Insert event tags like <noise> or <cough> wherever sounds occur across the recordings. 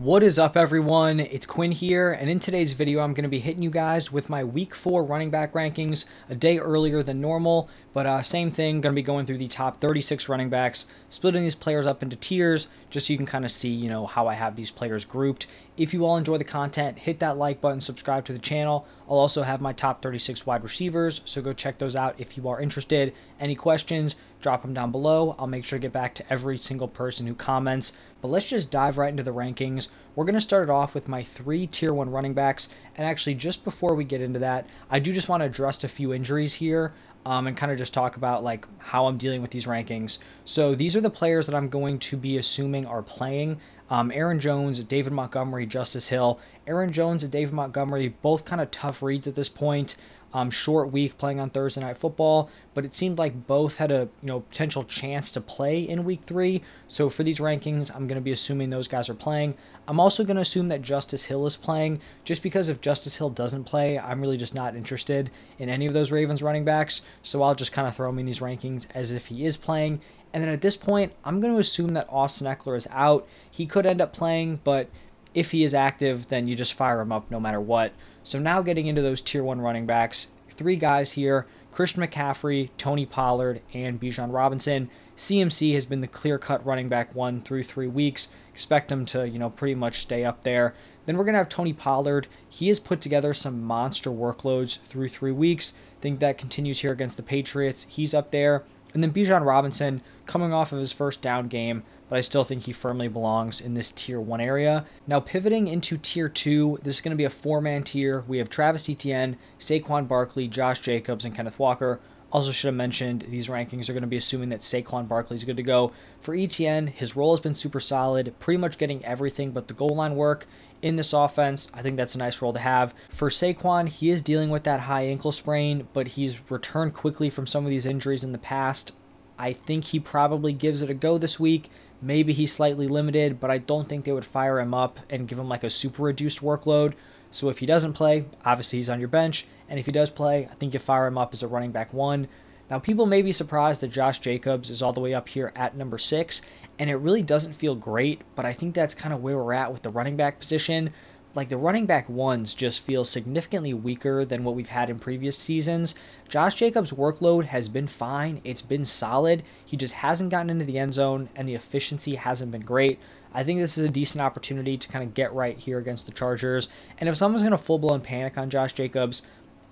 What is up, everyone? It's Quinn here, and in today's video, I'm going to be hitting you guys with my week four running back rankings a day earlier than normal, but uh, same thing, going to be going through the top 36 running backs, splitting these players up into tiers, just so you can kind of see, you know, how I have these players grouped. If you all enjoy the content, hit that like button, subscribe to the channel. I'll also have my top 36 wide receivers, so go check those out if you are interested. Any questions, drop them down below. I'll make sure to get back to every single person who comments. But let's just dive right into the rankings. We're going to start it off with my three tier one running backs. And actually, just before we get into that, I do just want to address a few injuries here. Um, and kind of just talk about like how I'm dealing with these rankings. So these are the players that I'm going to be assuming are playing. Um, Aaron Jones, David Montgomery, Justice Hill. Aaron Jones and David Montgomery, both kind of tough reads at this point um, short week playing on Thursday night football, but it seemed like both had a you know potential chance to play in week three. So for these rankings, I'm going to be assuming those guys are playing. I'm also going to assume that Justice Hill is playing, just because if Justice Hill doesn't play, I'm really just not interested in any of those Ravens running backs. So I'll just kind of throw him in these rankings as if he is playing. And then at this point, I'm going to assume that Austin Ekeler is out. He could end up playing, but if he is active, then you just fire him up no matter what. So now getting into those tier one running backs, three guys here Christian McCaffrey, Tony Pollard, and Bijan Robinson. CMC has been the clear cut running back one through three weeks. Expect him to, you know, pretty much stay up there. Then we're to have Tony Pollard. He has put together some monster workloads through three weeks. think that continues here against the Patriots. He's up there. And then Bijan Robinson coming off of his first down game but I still think he firmly belongs in this tier one area. Now, pivoting into tier two, this is going to be a four man tier. We have Travis Etienne, Saquon Barkley, Josh Jacobs, and Kenneth Walker. Also, should have mentioned these rankings are going to be assuming that Saquon Barkley is good to go. For Etienne, his role has been super solid, pretty much getting everything but the goal line work in this offense. I think that's a nice role to have. For Saquon, he is dealing with that high ankle sprain, but he's returned quickly from some of these injuries in the past. I think he probably gives it a go this week. Maybe he's slightly limited, but I don't think they would fire him up and give him like a super reduced workload. So if he doesn't play, obviously he's on your bench. And if he does play, I think you fire him up as a running back one. Now, people may be surprised that Josh Jacobs is all the way up here at number six, and it really doesn't feel great, but I think that's kind of where we're at with the running back position like the running back ones just feel significantly weaker than what we've had in previous seasons. Josh Jacobs' workload has been fine, it's been solid. He just hasn't gotten into the end zone, and the efficiency hasn't been great. I think this is a decent opportunity to kind of get right here against the Chargers. And if someone's going to full blown panic on Josh Jacobs,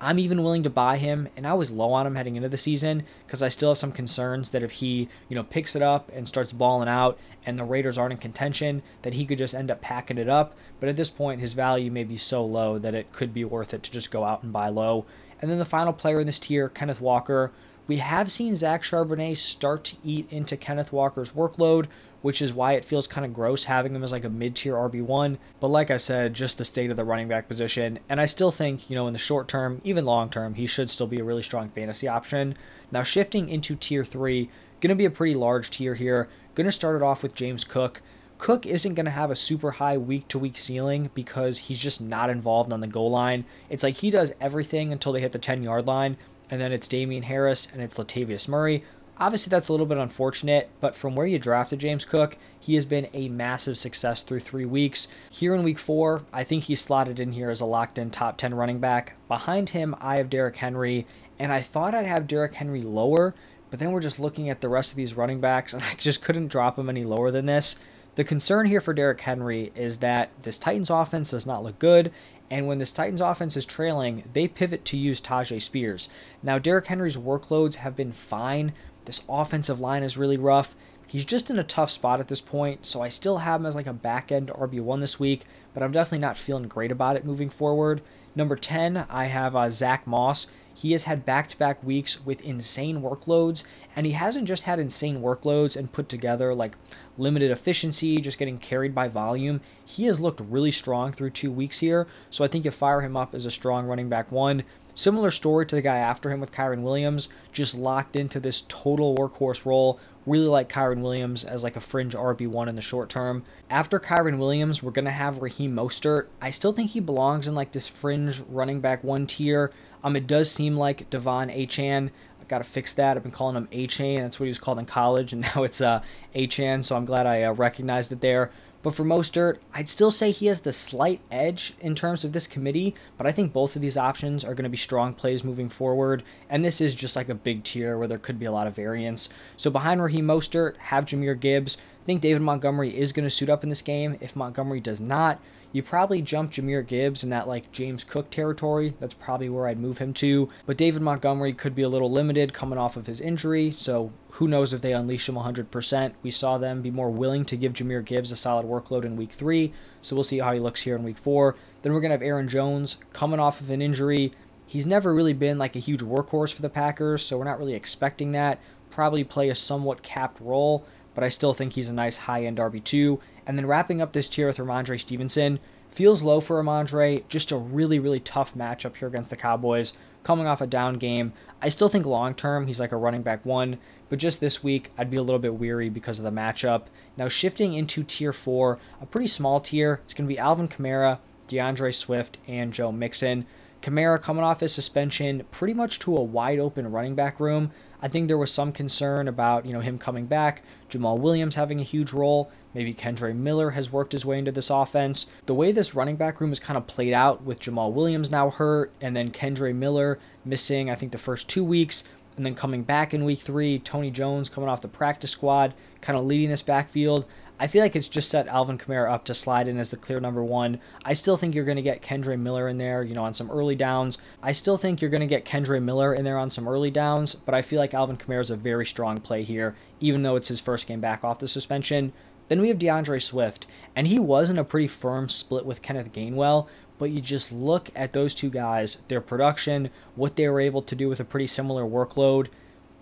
I'm even willing to buy him, and I was low on him heading into the season because I still have some concerns that if he, you know, picks it up and starts balling out, and the Raiders aren't in contention, that he could just end up packing it up. But at this point, his value may be so low that it could be worth it to just go out and buy low. And then the final player in this tier, Kenneth Walker. We have seen Zach Charbonnet start to eat into Kenneth Walker's workload, which is why it feels kind of gross having him as like a mid tier RB1. But like I said, just the state of the running back position. And I still think, you know, in the short term, even long term, he should still be a really strong fantasy option. Now, shifting into tier three, going to be a pretty large tier here. Going to start it off with James Cook. Cook isn't going to have a super high week to week ceiling because he's just not involved on the goal line. It's like he does everything until they hit the 10 yard line, and then it's Damien Harris and it's Latavius Murray. Obviously, that's a little bit unfortunate, but from where you drafted James Cook, he has been a massive success through three weeks. Here in week four, I think he's slotted in here as a locked in top 10 running back. Behind him, I have Derrick Henry, and I thought I'd have Derrick Henry lower, but then we're just looking at the rest of these running backs, and <laughs> I just couldn't drop him any lower than this. The concern here for Derrick Henry is that this Titans offense does not look good, and when this Titans offense is trailing, they pivot to use Tyjae Spears. Now, Derrick Henry's workloads have been fine, this offensive line is really rough. He's just in a tough spot at this point, so I still have him as like a back end RB1 this week, but I'm definitely not feeling great about it moving forward. Number 10, I have uh, Zach Moss. He has had back to back weeks with insane workloads, and he hasn't just had insane workloads and put together like limited efficiency, just getting carried by volume. He has looked really strong through two weeks here, so I think you fire him up as a strong running back one. Similar story to the guy after him with Kyren Williams, just locked into this total workhorse role. Really like Kyren Williams as like a fringe RB1 in the short term. After Kyren Williams, we're gonna have Raheem Mostert. I still think he belongs in like this fringe running back one tier. Um, it does seem like De'Von Achan. I got to fix that. I've been calling him Achane. That's what he was called in college, and <laughs> now it's uh, Achane. So I'm glad I uh, recognized it there. But for Mostert, I'd still say he has the slight edge in terms of this committee, but I think both of these options are going to be strong plays moving forward, and this is just like a big tier where there could be a lot of variance. So behind Raheem Mostert, have Jahmyr Gibbs. I think David Montgomery is going to suit up in this game. If Montgomery does not, you probably jump Jahmyr Gibbs in that like James Cook territory. That's probably where I'd move him to. But David Montgomery could be a little limited coming off of his injury, so who knows if they unleash him 100%. We saw them be more willing to give Jahmyr Gibbs a solid workload in week three, so we'll see how he looks here in week four. Then we're going to have Aaron Jones coming off of an injury. He's never really been like a huge workhorse for the Packers, so we're not really expecting that. Probably play a somewhat capped role, but I still think he's a nice high end RB2. And then wrapping up this tier with Rhamondre Stevenson. Feels low for Rhamondre. Just a really, really tough matchup here against the Cowboys. Coming off a down game. I still think long term he's like a running back one, but just this week I'd be a little bit weary because of the matchup. Now shifting into tier four, a pretty small tier. It's going to be Alvin Kamara, D'Andre Swift, and Joe Mixon. Kamara coming off his suspension pretty much to a wide open running back room. I think there was some concern about, you know, him coming back, Jamaal Williams having a huge role, maybe Kendre Miller has worked his way into this offense. The way this running back room is kind of played out with Jamaal Williams now hurt and then Kendre Miller missing I think the first 2 weeks and then coming back in week 3, Tony Jones coming off the practice squad, kind of leading this backfield. I feel like it's just set Alvin Kamara up to slide in as the clear number one. I still think you're going to get Kendre Miller in there, you know, on some early downs. I still think you're going to get Kendre Miller in there on some early downs, but I feel like Alvin Kamara is a very strong play here, even though it's his first game back off the suspension. Then we have D'Andre Swift, and he was in a pretty firm split with Kenneth Gainwell, but you just look at those two guys, their production, what they were able to do with a pretty similar workload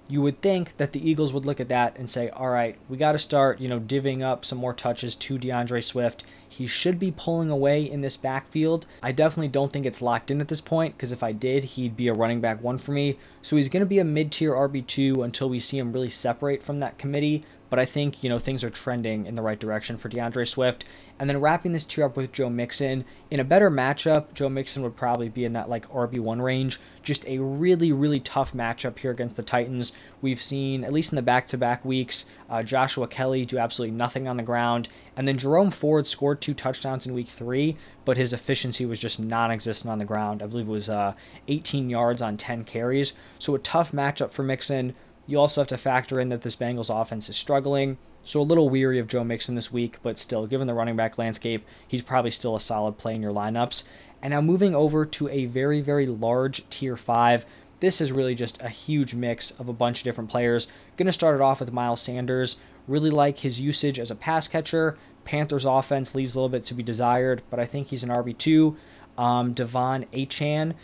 you would think that the Eagles would look at that and say, all right, we got to start, you know, divvying up some more touches to D'Andre Swift. He should be pulling away in this backfield. I definitely don't think it's locked in at this point because if I did, he'd be a running back one for me. So he's going to be a mid tier RB2 until we see him really separate from that committee but I think, you know, things are trending in the right direction for D'Andre Swift. And then wrapping this tier up with Joe Mixon. In a better matchup, Joe Mixon would probably be in that like RB1 range. Just a really, really tough matchup here against the Titans. We've seen, at least in the back to back weeks, uh, Joshua Kelley do absolutely nothing on the ground. And then Jerome Ford scored two touchdowns in week three, but his efficiency was just non existent on the ground. I believe it was uh, 18 yards on 10 carries. So a tough matchup for Mixon. You also have to factor in that this Bengals offense is struggling. So a little weary of Joe Mixon this week, but still, given the running back landscape, he's probably still a solid play in your lineups. And now moving over to a very, very large tier 5. This is really just a huge mix of a bunch of different players. Going to start it off with Miles Sanders. Really like his usage as a pass catcher. Panthers offense leaves a little bit to be desired, but I think he's an RB2. Um, De'Von Achane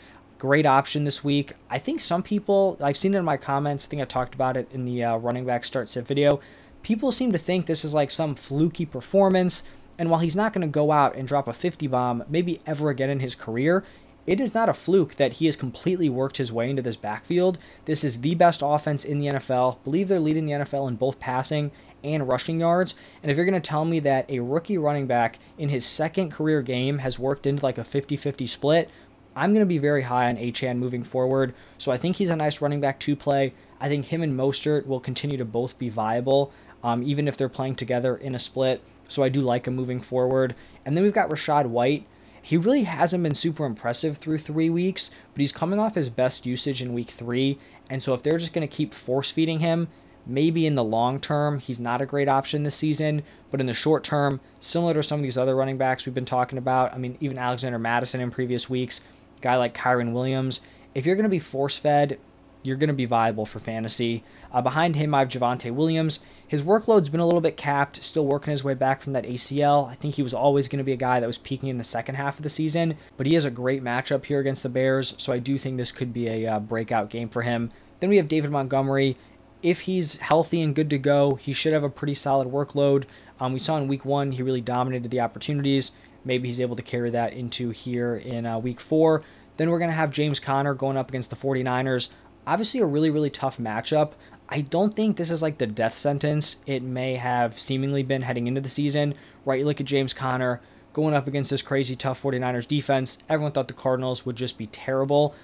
great option this week. I think some people, I've seen it in my comments, I think I talked about it in the uh, running back start sit video. People seem to think this is like some fluky performance, and while he's not going to go out and drop a 50 bomb maybe ever again in his career, it is not a fluke that he has completely worked his way into this backfield. This is the best offense in the NFL. Believe they're leading the NFL in both passing and rushing yards. And if you're going to tell me that a rookie running back in his second career game has worked into like a 50 50 split, I'm going to be very high on Achane moving forward. So I think he's a nice running back to play. I think him and Mostert will continue to both be viable, um, even if they're playing together in a split. So I do like him moving forward. And then we've got Rachaad White. He really hasn't been super impressive through three weeks, but he's coming off his best usage in week three. And so if they're just going to keep force feeding him, maybe in the long term, he's not a great option this season. But in the short term, similar to some of these other running backs we've been talking about, I mean, even Alexander Mattison in previous weeks, guy like Kyren Williams, if you're going to be force fed, you're going to be viable for fantasy. Uh, behind him, I have Javonte Williams. His workload's been a little bit capped, still working his way back from that ACL. I think he was always going to be a guy that was peaking in the second half of the season, but he has a great matchup here against the Bears, so I do think this could be a uh, breakout game for him. Then we have David Montgomery. If he's healthy and good to go, he should have a pretty solid workload. Um, we saw in week one, he really dominated the opportunities. Maybe he's able to carry that into here in uh, week four. Then we're going to have James Conner going up against the 49ers. Obviously, a really, really tough matchup. I don't think this is like the death sentence it may have seemingly been heading into the season, right? You look at James Conner going up against this crazy tough 49ers defense. Everyone thought the Cardinals would just be terrible.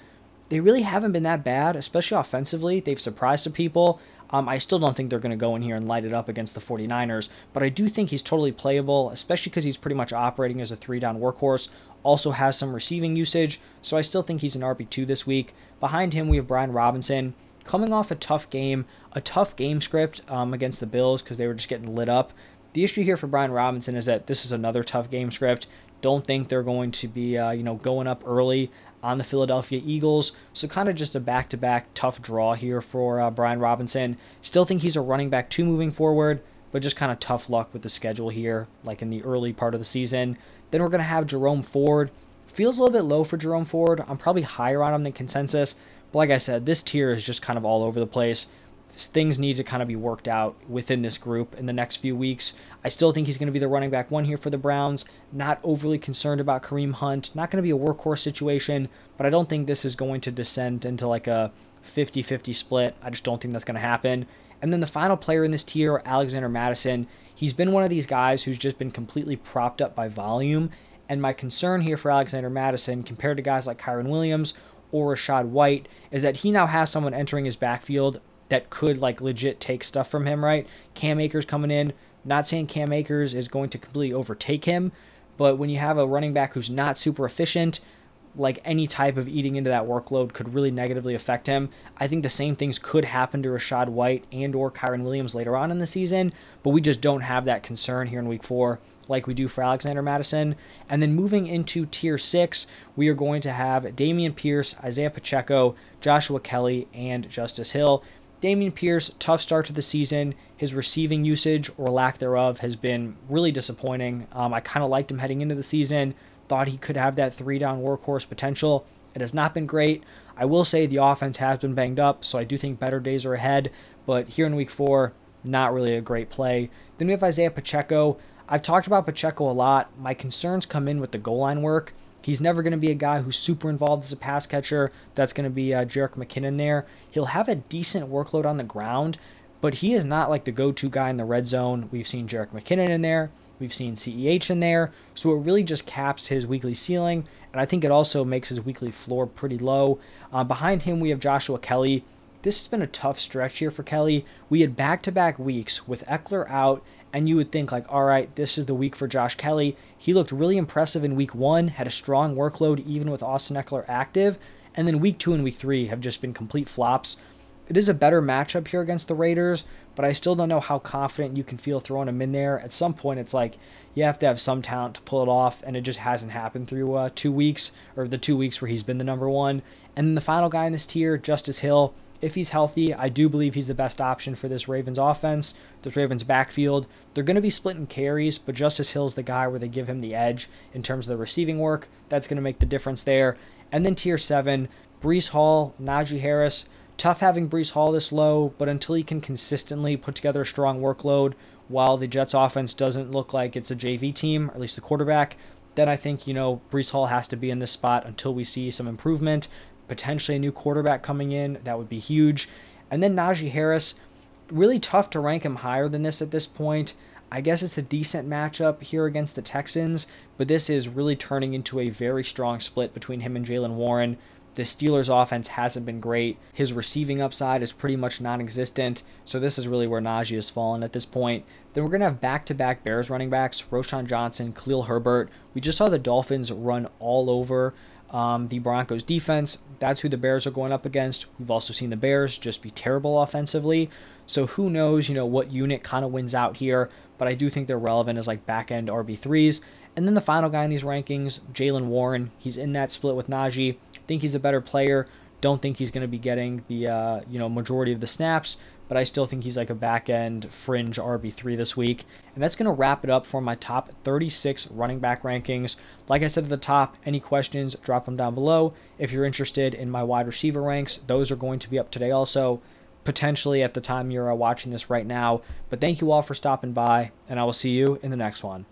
They really haven't been that bad, especially offensively. They've surprised some people. Um, I still don't think they're going to go in here and light it up against the 49ers, but I do think he's totally playable, especially because he's pretty much operating as a three down workhorse. Also has some receiving usage, so I still think he's an RB2 this week. Behind him, we have Brian Robinson coming off a tough game, a tough game script um, against the Bills because they were just getting lit up. The issue here for Brian Robinson is that this is another tough game script. Don't think they're going to be, uh, you know, going up early on the Philadelphia Eagles. So kind of just a back-to-back tough draw here for uh, Brian Robinson. Still think he's a running back two moving forward, but just kind of tough luck with the schedule here, like in the early part of the season. Then we're going to have Jerome Ford. Feels a little bit low for Jerome Ford. I'm probably higher on him than consensus. But like I said, this tier is just kind of all over the place things need to kind of be worked out within this group in the next few weeks. I still think he's going to be the running back one here for the Browns. Not overly concerned about Kareem Hunt. Not going to be a workhorse situation, but I don't think this is going to descend into like a 50 50 split. I just don't think that's going to happen. And then the final player in this tier, Alexander Mattison. He's been one of these guys who's just been completely propped up by volume. And my concern here for Alexander Mattison, compared to guys like Kyren Williams or Rachaad White, is that he now has someone entering his backfield that could like legit take stuff from him, right? Cam Akers coming in. Not saying Cam Akers is going to completely overtake him, but when you have a running back who's not super efficient, like any type of eating into that workload could really negatively affect him. I think the same things could happen to Rachaad White and or Kyren Williams later on in the season, but we just don't have that concern here in week four like we do for Alexander Mattison. And then moving into tier six, we are going to have Dameon Pierce, Isaiah Pacheco, Joshua Kelley, and Justice Hill. Dameon Pierce, tough start to the season. His receiving usage or lack thereof has been really disappointing. Um, I kind of liked him heading into the season, thought he could have that three down workhorse potential. It has not been great. I will say the offense has been banged up, so I do think better days are ahead. But here in week four, not really a great play. Then we have Isaiah Pacheco. I've talked about Pacheco a lot. My concerns come in with the goal line work. He's never going to be a guy who's super involved as a pass catcher. That's going to be uh, Jerick McKinnon there. He'll have a decent workload on the ground, but he is not like the go to guy in the red zone. We've seen Jerick McKinnon in there. We've seen CEH in there. So it really just caps his weekly ceiling. And I think it also makes his weekly floor pretty low. Uh, behind him, we have Joshua Kelley. This has been a tough stretch here for Kelley. We had back to back weeks with Ekeler out and you would think like, all right, this is the week for Josh Kelley He looked really impressive in week one, had a strong workload even with Austin Ekeler active, and then week two and week three have just been complete flops. It is a better matchup here against the Raiders, but I still don't know how confident you can feel throwing him in there. At some point, it's like you have to have some talent to pull it off, and it just hasn't happened through uh, two weeks or the two weeks where he's been the number one. And then the final guy in this tier, Justice Hill if he's healthy, I do believe he's the best option for this Ravens offense, this Ravens backfield. They're going to be splitting carries, but Justice Hill's the guy where they give him the edge in terms of the receiving work. That's going to make the difference there. And then tier seven, Breece Hall, Najee Harris. Tough having Breece Hall this low, but until he can consistently put together a strong workload while the Jets offense doesn't look like it's a JV team, or at least the quarterback, then I think, you know, Breece Hall has to be in this spot until we see some improvement potentially a new quarterback coming in. That would be huge. And then Najee Harris, really tough to rank him higher than this at this point. I guess it's a decent matchup here against the Texans, but this is really turning into a very strong split between him and Jaylen Warren. The Steelers' offense hasn't been great. His receiving upside is pretty much non existent, so this is really where Najee has fallen at this point. Then we're going to have back to back Bears running backs Roschon Johnson, Khalil Herbert. We just saw the Dolphins run all over um, the Broncos defense. That's who the Bears are going up against. We've also seen the Bears just be terrible offensively. So who knows, you know, what unit kind of wins out here. But I do think they're relevant as like back end RB3s. And then the final guy in these rankings, Jaylen Warren. He's in that split with Najee. Think he's a better player. Don't think he's going to be getting the uh, you know majority of the snaps, but I still think he's like a back end fringe RB3 this week. And that's going to wrap it up for my top 36 running back rankings. Like I said at the top, any questions, drop them down below. If you're interested in my wide receiver ranks, those are going to be up today also, potentially at the time you're uh, watching this right now. But thank you all for stopping by, and I will see you in the next one.